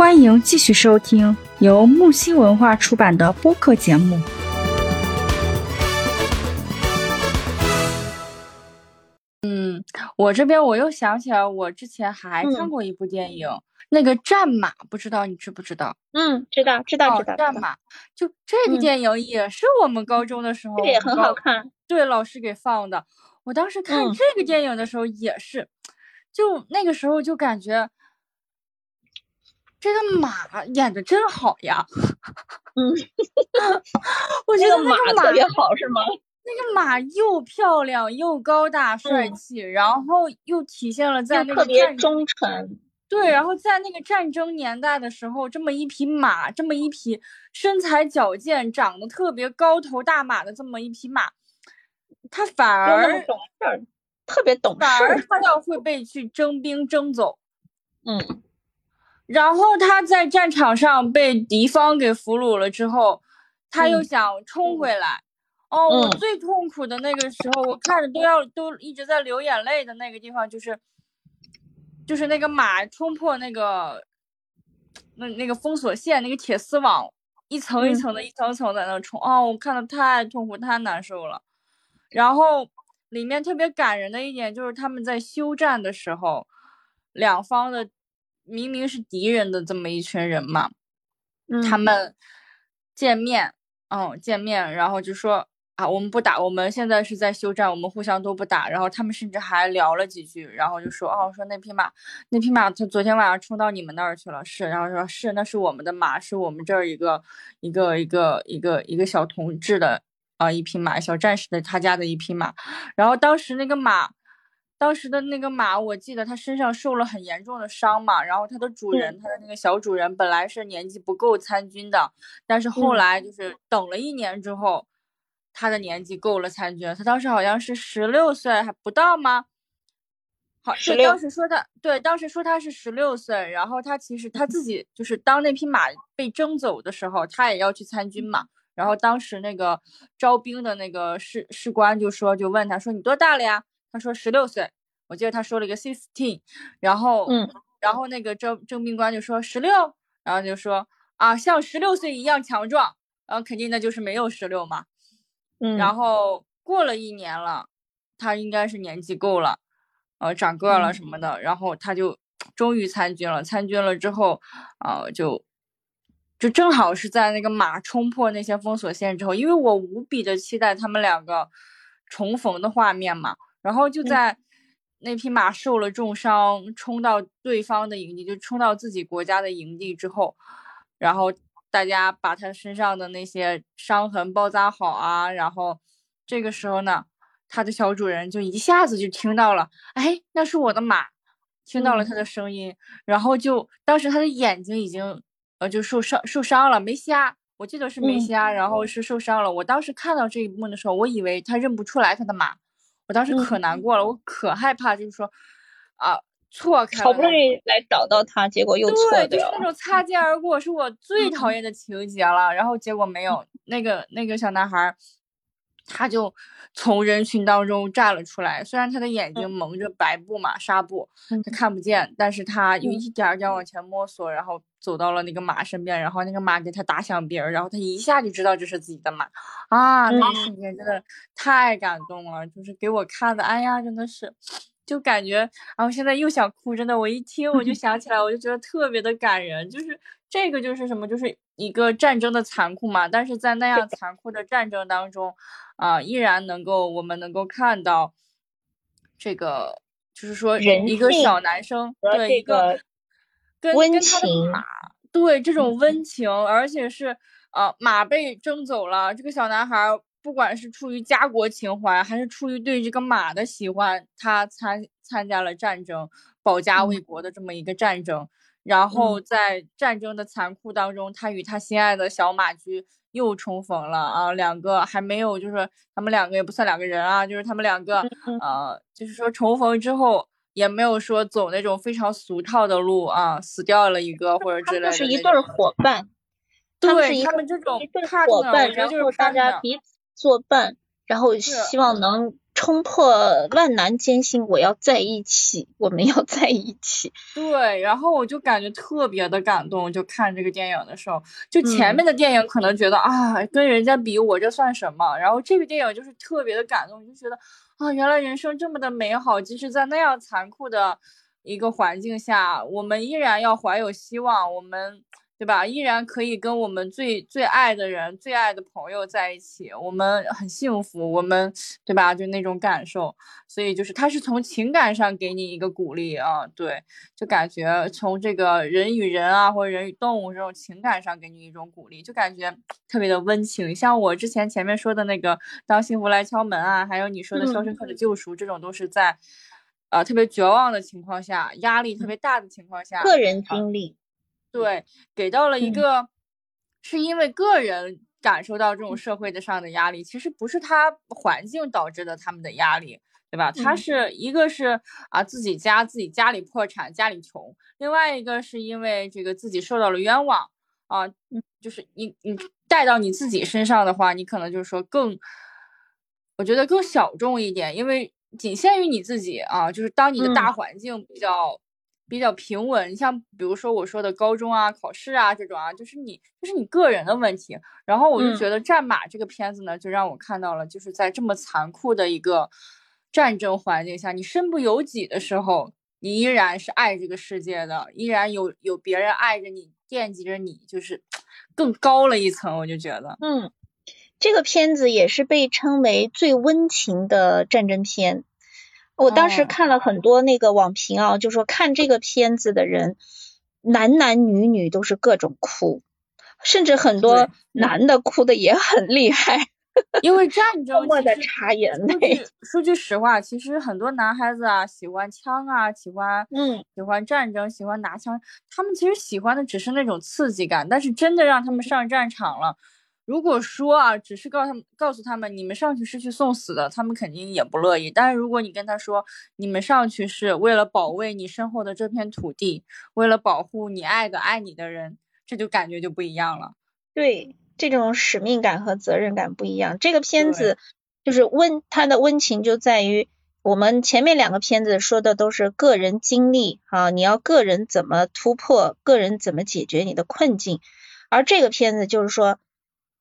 欢迎继续收听由木星文化出版的播客节目。嗯，我这边我又想起来，我之前还看过一部电影，那个《战马》，不知道你知不知道？嗯，知道，知道，知道。战马，就这个电影也是我们高中的时候，也很好看。对，老师给放的。我当时看这个电影的时候也是，就那个时候就感觉这个马演的真好呀。嗯，我觉得那个马特别好，是吗？那个马又漂亮又高大帅气，然后又体现了在那个特别忠诚。对，然后在那个战争年代的时候，这么一匹马，这么一匹身材矫健、长得特别高头大马的这么一匹马。他反而懂事儿，特别懂事。反而他要会被去征兵征走，嗯，然后他在战场上被敌方给俘虏了之后，他又想冲回来。哦，我最痛苦的那个时候，我看着都要都一直在流眼泪的那个地方，就是就是那个马冲破那个那那个封锁线，那个铁丝网一层一层的，一层层在那冲。哦，我看的太痛苦，太难受了。然后里面特别感人的一点就是他们在休战的时候，两方的明明是敌人的这么一群人嘛，他们见面，嗯，见面，然后就说啊，我们不打，我们现在是在休战，我们互相都不打。然后他们甚至还聊了几句，然后就说哦，说那匹马，那匹马他昨天晚上冲到你们那儿去了，是，然后说是，那是我们的马，是我们这儿一个一个一个一个一个小同志的。啊，一匹马，小战士的他家的一匹马，然后当时那个马，当时的那个马，我记得它身上受了很严重的伤嘛，然后它的主人，他的那个小主人本来是年纪不够参军的，但是后来就是等了一年之后，他的年纪够了参军，他当时好像是十六岁还不到吗？好，当时说他对，当时说他是十六岁，然后他其实他自己就是当那匹马被征走的时候，他也要去参军嘛。然后当时那个招兵的那个士士官就说，就问他说：“你多大了呀？”他说：“十六岁。”我记得他说了一个 sixteen。然后，嗯，然后那个征征兵官就说：“十六。”然后就说：“啊，像十六岁一样强壮。”然后肯定那就是没有十六嘛。嗯。然后过了一年了，他应该是年纪够了，呃，长个了什么的。然后他就终于参军了。参军了之后，啊，就。就正好是在那个马冲破那些封锁线之后，因为我无比的期待他们两个重逢的画面嘛。然后就在那匹马受了重伤，冲到对方的营地，就冲到自己国家的营地之后，然后大家把他身上的那些伤痕包扎好啊。然后这个时候呢，他的小主人就一下子就听到了，哎，那是我的马，听到了他的声音，然后就当时他的眼睛已经。呃，就受伤受伤了，没瞎，我记得是没瞎，然后是受伤了。我当时看到这一幕的时候，我以为他认不出来他的马，我当时可难过了，我可害怕，就是说，啊，错开，好不容易来找到他，结果又错对，就是那种擦肩而过，是我最讨厌的情节了。然后结果没有，那个那个小男孩。他就从人群当中站了出来，虽然他的眼睛蒙着白布嘛纱布，他看不见，但是他又一点点往前摸索，然后走到了那个马身边，然后那个马给他打响鞭，然后他一下就知道这是自己的马。啊！那一瞬间真的太感动了，就是给我看的，哎呀，真的是，就感觉，然后现在又想哭，真的，我一听我就想起来，我就觉得特别的感人，就是这个就是什么，就是一个战争的残酷嘛，但是在那样残酷的战争当中。啊，依然能够，我们能够看到，这个就是说，一个小男生对一个跟跟他的马，对这种温情，而且是呃马被征走了，这个小男孩不管是出于家国情怀，还是出于对这个马的喜欢，他参参加了战争，保家卫国的这么一个战争，然后在战争的残酷当中，他与他心爱的小马驹。又重逢了啊，两个还没有，就是他们两个也不算两个人啊，就是他们两个，呃，就是说重逢之后也没有说走那种非常俗套的路啊，死掉了一个或者之类的。是一对伙伴，对他们这种一对伙伴，然后大家彼此作伴，然后希望能冲破万难艰辛，我要在一起，我们要在一起。对，然后我就感觉特别的感动，就看这个电影的时候，就前面的电影可能觉得啊，跟人家比我这算什么，然后这个电影就是特别的感动，就觉得啊，原来人生这么的美好，即使在那样残酷的一个环境下，我们依然要怀有希望，我们。对吧？依然可以跟我们最最爱的人、最爱的朋友在一起，我们很幸福。我们对吧？就那种感受，所以就是他是从情感上给你一个鼓励啊，对，就感觉从这个人与人啊，或者人与动物这种情感上给你一种鼓励，就感觉特别的温情。像我之前前面说的那个《当幸福来敲门》啊，还有你说的《肖申克的救赎》，这种都是在呃特别绝望的情况下，压力特别大的情况下，个人经历。对，给到了一个，是因为个人感受到这种社会的上的压力，其实不是他环境导致的他们的压力，对吧？他是一个是啊自己家自己家里破产家里穷，另外一个是因为这个自己受到了冤枉啊，就是你你带到你自己身上的话，你可能就是说更，我觉得更小众一点，因为仅限于你自己啊，就是当你的大环境比较。比较平稳，你像比如说我说的高中啊、考试啊这种啊，就是你就是你个人的问题。然后我就觉得《战马》这个片子呢，就让我看到了，就是在这么残酷的一个战争环境下，你身不由己的时候，你依然是爱这个世界的，依然有有别人爱着你、惦记着你，就是 更高了一层。我就觉得，嗯，这个片子也是被称为最温情的战争片。我当时看了很多那个网评啊，就说看这个片子的人，男男女女都是各种哭，甚至很多男的哭的也很厉害，因为战争默默的擦眼泪。说句实话，其实很多男孩子啊，喜欢枪啊，喜欢嗯，喜欢战争，喜欢拿枪，他们其实喜欢的只是那种刺激感，但是真的让他们上战场了。如果说啊，只是告诉他们，告诉他们你们上去是去送死的，他们肯定也不乐意。但是如果你跟他说，你们上去是为了保卫你身后的这片土地，为了保护你爱的爱你的人，这就感觉就不一样了。对，这种使命感和责任感不一样。这个片子就是温，它的温情就在于我们前面两个片子说的都是个人经历啊，你要个人怎么突破，个人怎么解决你的困境，而这个片子就是说。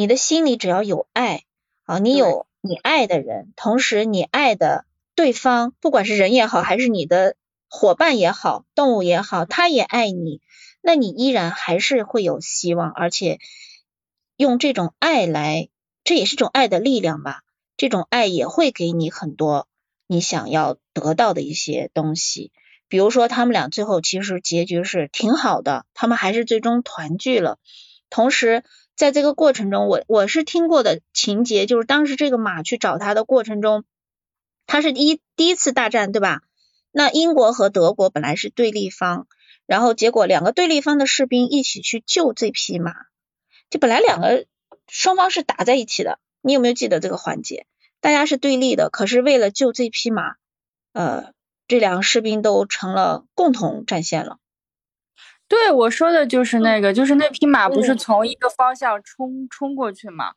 你的心里只要有爱啊，你有你爱的人，同时你爱的对方，不管是人也好，还是你的伙伴也好，动物也好，他也爱你，那你依然还是会有希望，而且用这种爱来，这也是种爱的力量吧。这种爱也会给你很多你想要得到的一些东西，比如说他们俩最后其实结局是挺好的，他们还是最终团聚了，同时。在这个过程中，我我是听过的情节，就是当时这个马去找他的过程中，他是一第一次大战，对吧？那英国和德国本来是对立方，然后结果两个对立方的士兵一起去救这匹马，就本来两个双方是打在一起的，你有没有记得这个环节？大家是对立的，可是为了救这匹马，呃，这两个士兵都成了共同战线了。对，我说的就是那个，就是那匹马不是从一个方向冲冲过去嘛，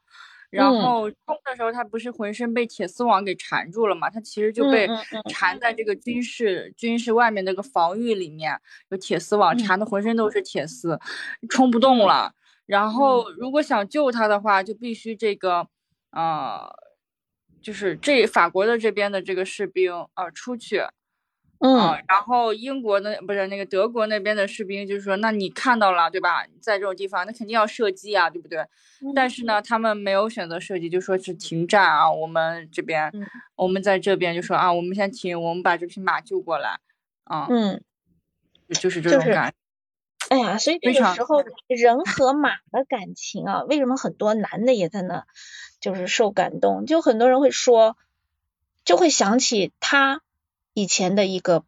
然后冲的时候，它不是浑身被铁丝网给缠住了嘛，它其实就被缠在这个军事军事外面那个防御里面，有铁丝网缠的浑身都是铁丝，冲不动了。然后如果想救他的话，就必须这个，呃，就是这法国的这边的这个士兵呃出去。嗯，然后英国的不是那个德国那边的士兵，就是说，那你看到了对吧？在这种地方，那肯定要射击啊，对不对？但是呢，他们没有选择射击，就说是停战啊。我们这边，我们在这边就说啊，我们先停，我们把这匹马救过来。啊，嗯，就是这种感。哎呀，所以这个时候人和马的感情啊，为什么很多男的也在那就是受感动？就很多人会说，就会想起他。以前的一个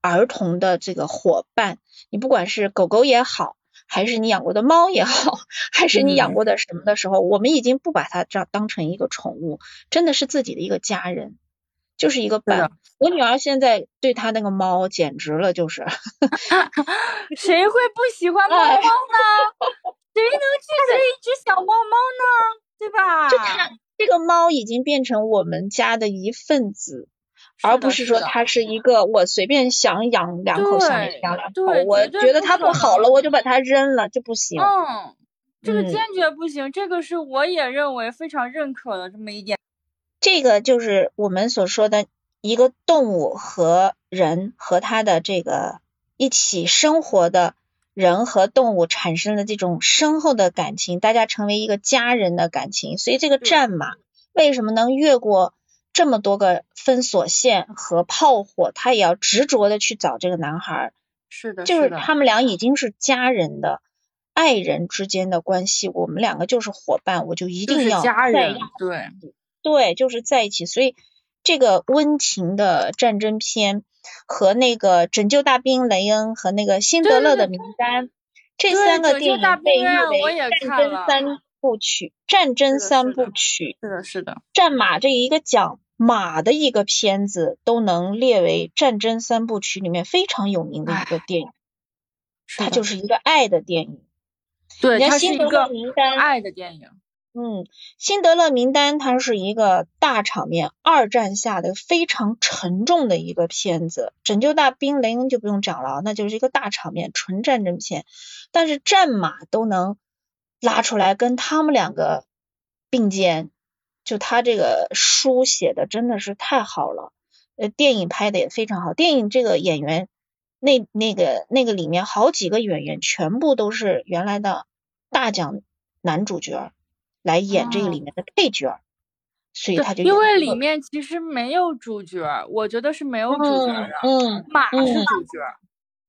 儿童的这个伙伴，你不管是狗狗也好，还是你养过的猫也好，还是你养过的什么的时候，我们已经不把它这样当成一个宠物，真的是自己的一个家人，就是一个伴。我女儿现在对她那个猫简直了，就是 谁会不喜欢猫猫呢？谁能拒绝一只小猫猫呢？对吧？就它。这个猫已经变成我们家的一份子，而不是说它是一个我随便想养两口想养两口，我觉得它不好了，我就把它扔了，这不行。嗯，这个坚决不行，这个是我也认为非常认可的这么一点。这个就是我们所说的一个动物和人和它的这个一起生活的。人和动物产生的这种深厚的感情，大家成为一个家人的感情。所以这个战马为什么能越过这么多个封锁线和炮火，他也要执着的去找这个男孩？是的，就是他们俩已经是家人的爱人之间的关系。我们两个就是伙伴，我就一定要家人。对对，就是在一起。所以这个温情的战争片。和那个拯救大兵雷恩和那个辛德勒的名单，这三个电影被誉为战争三部曲。战争三部曲，是的，是的。战马这一个讲马的一个片子，都能列为战争三部曲里面非常有名的一个电影。它就是一个爱的电影。对，它是一个爱的电影。嗯，辛德勒名单它是一个大场面，二战下的非常沉重的一个片子。拯救大兵雷恩就不用讲了，那就是一个大场面，纯战争片。但是战马都能拉出来跟他们两个并肩，就他这个书写的真的是太好了，呃，电影拍的也非常好。电影这个演员，那那个那个里面好几个演员全部都是原来的大奖男主角。来演这个里面的配角，所以他就因为里面其实没有主角，我觉得是没有主角的，嗯，马是主角，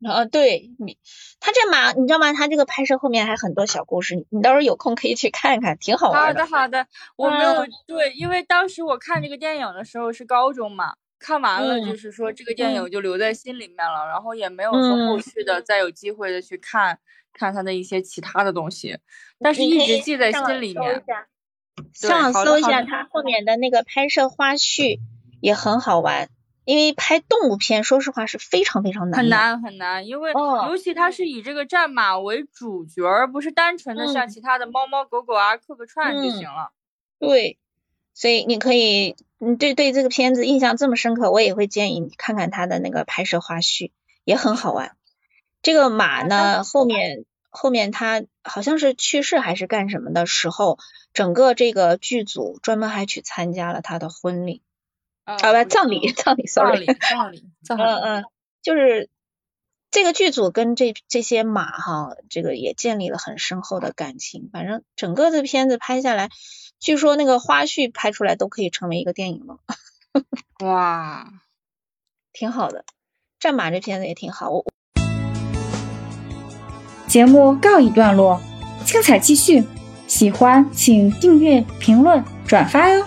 啊，对，你他这马你知道吗？他这个拍摄后面还很多小故事，你到时候有空可以去看看，挺好玩的。好的好的，我没有对，因为当时我看这个电影的时候是高中嘛，看完了就是说这个电影就留在心里面了，然后也没有说后续的再有机会的去看。看他的一些其他的东西，但是一直记在心里面。上网搜一下他后面的那个拍摄花絮，也很好玩。因为拍动物片，说实话是非常非常难，很难很难。因为尤其它是以这个战马为主角，而不是单纯的像其他的猫猫狗狗啊客个串就行了。对，所以你可以，你对对这个片子印象这么深刻，我也会建议你看看他的那个拍摄花絮，也很好玩。这个马呢，后面后面他好像是去世还是干什么的时候，整个这个剧组专门还去参加了他的婚礼，啊不葬礼葬礼，sorry 葬礼葬礼，嗯嗯，就是这个剧组跟这这些马哈，这个也建立了很深厚的感情。反正整个这片子拍下来，据说那个花絮拍出来都可以成为一个电影了。哇，挺好的，战马这片子也挺好，我。节目告一段落，精彩继续。喜欢请订阅、评论、转发哟。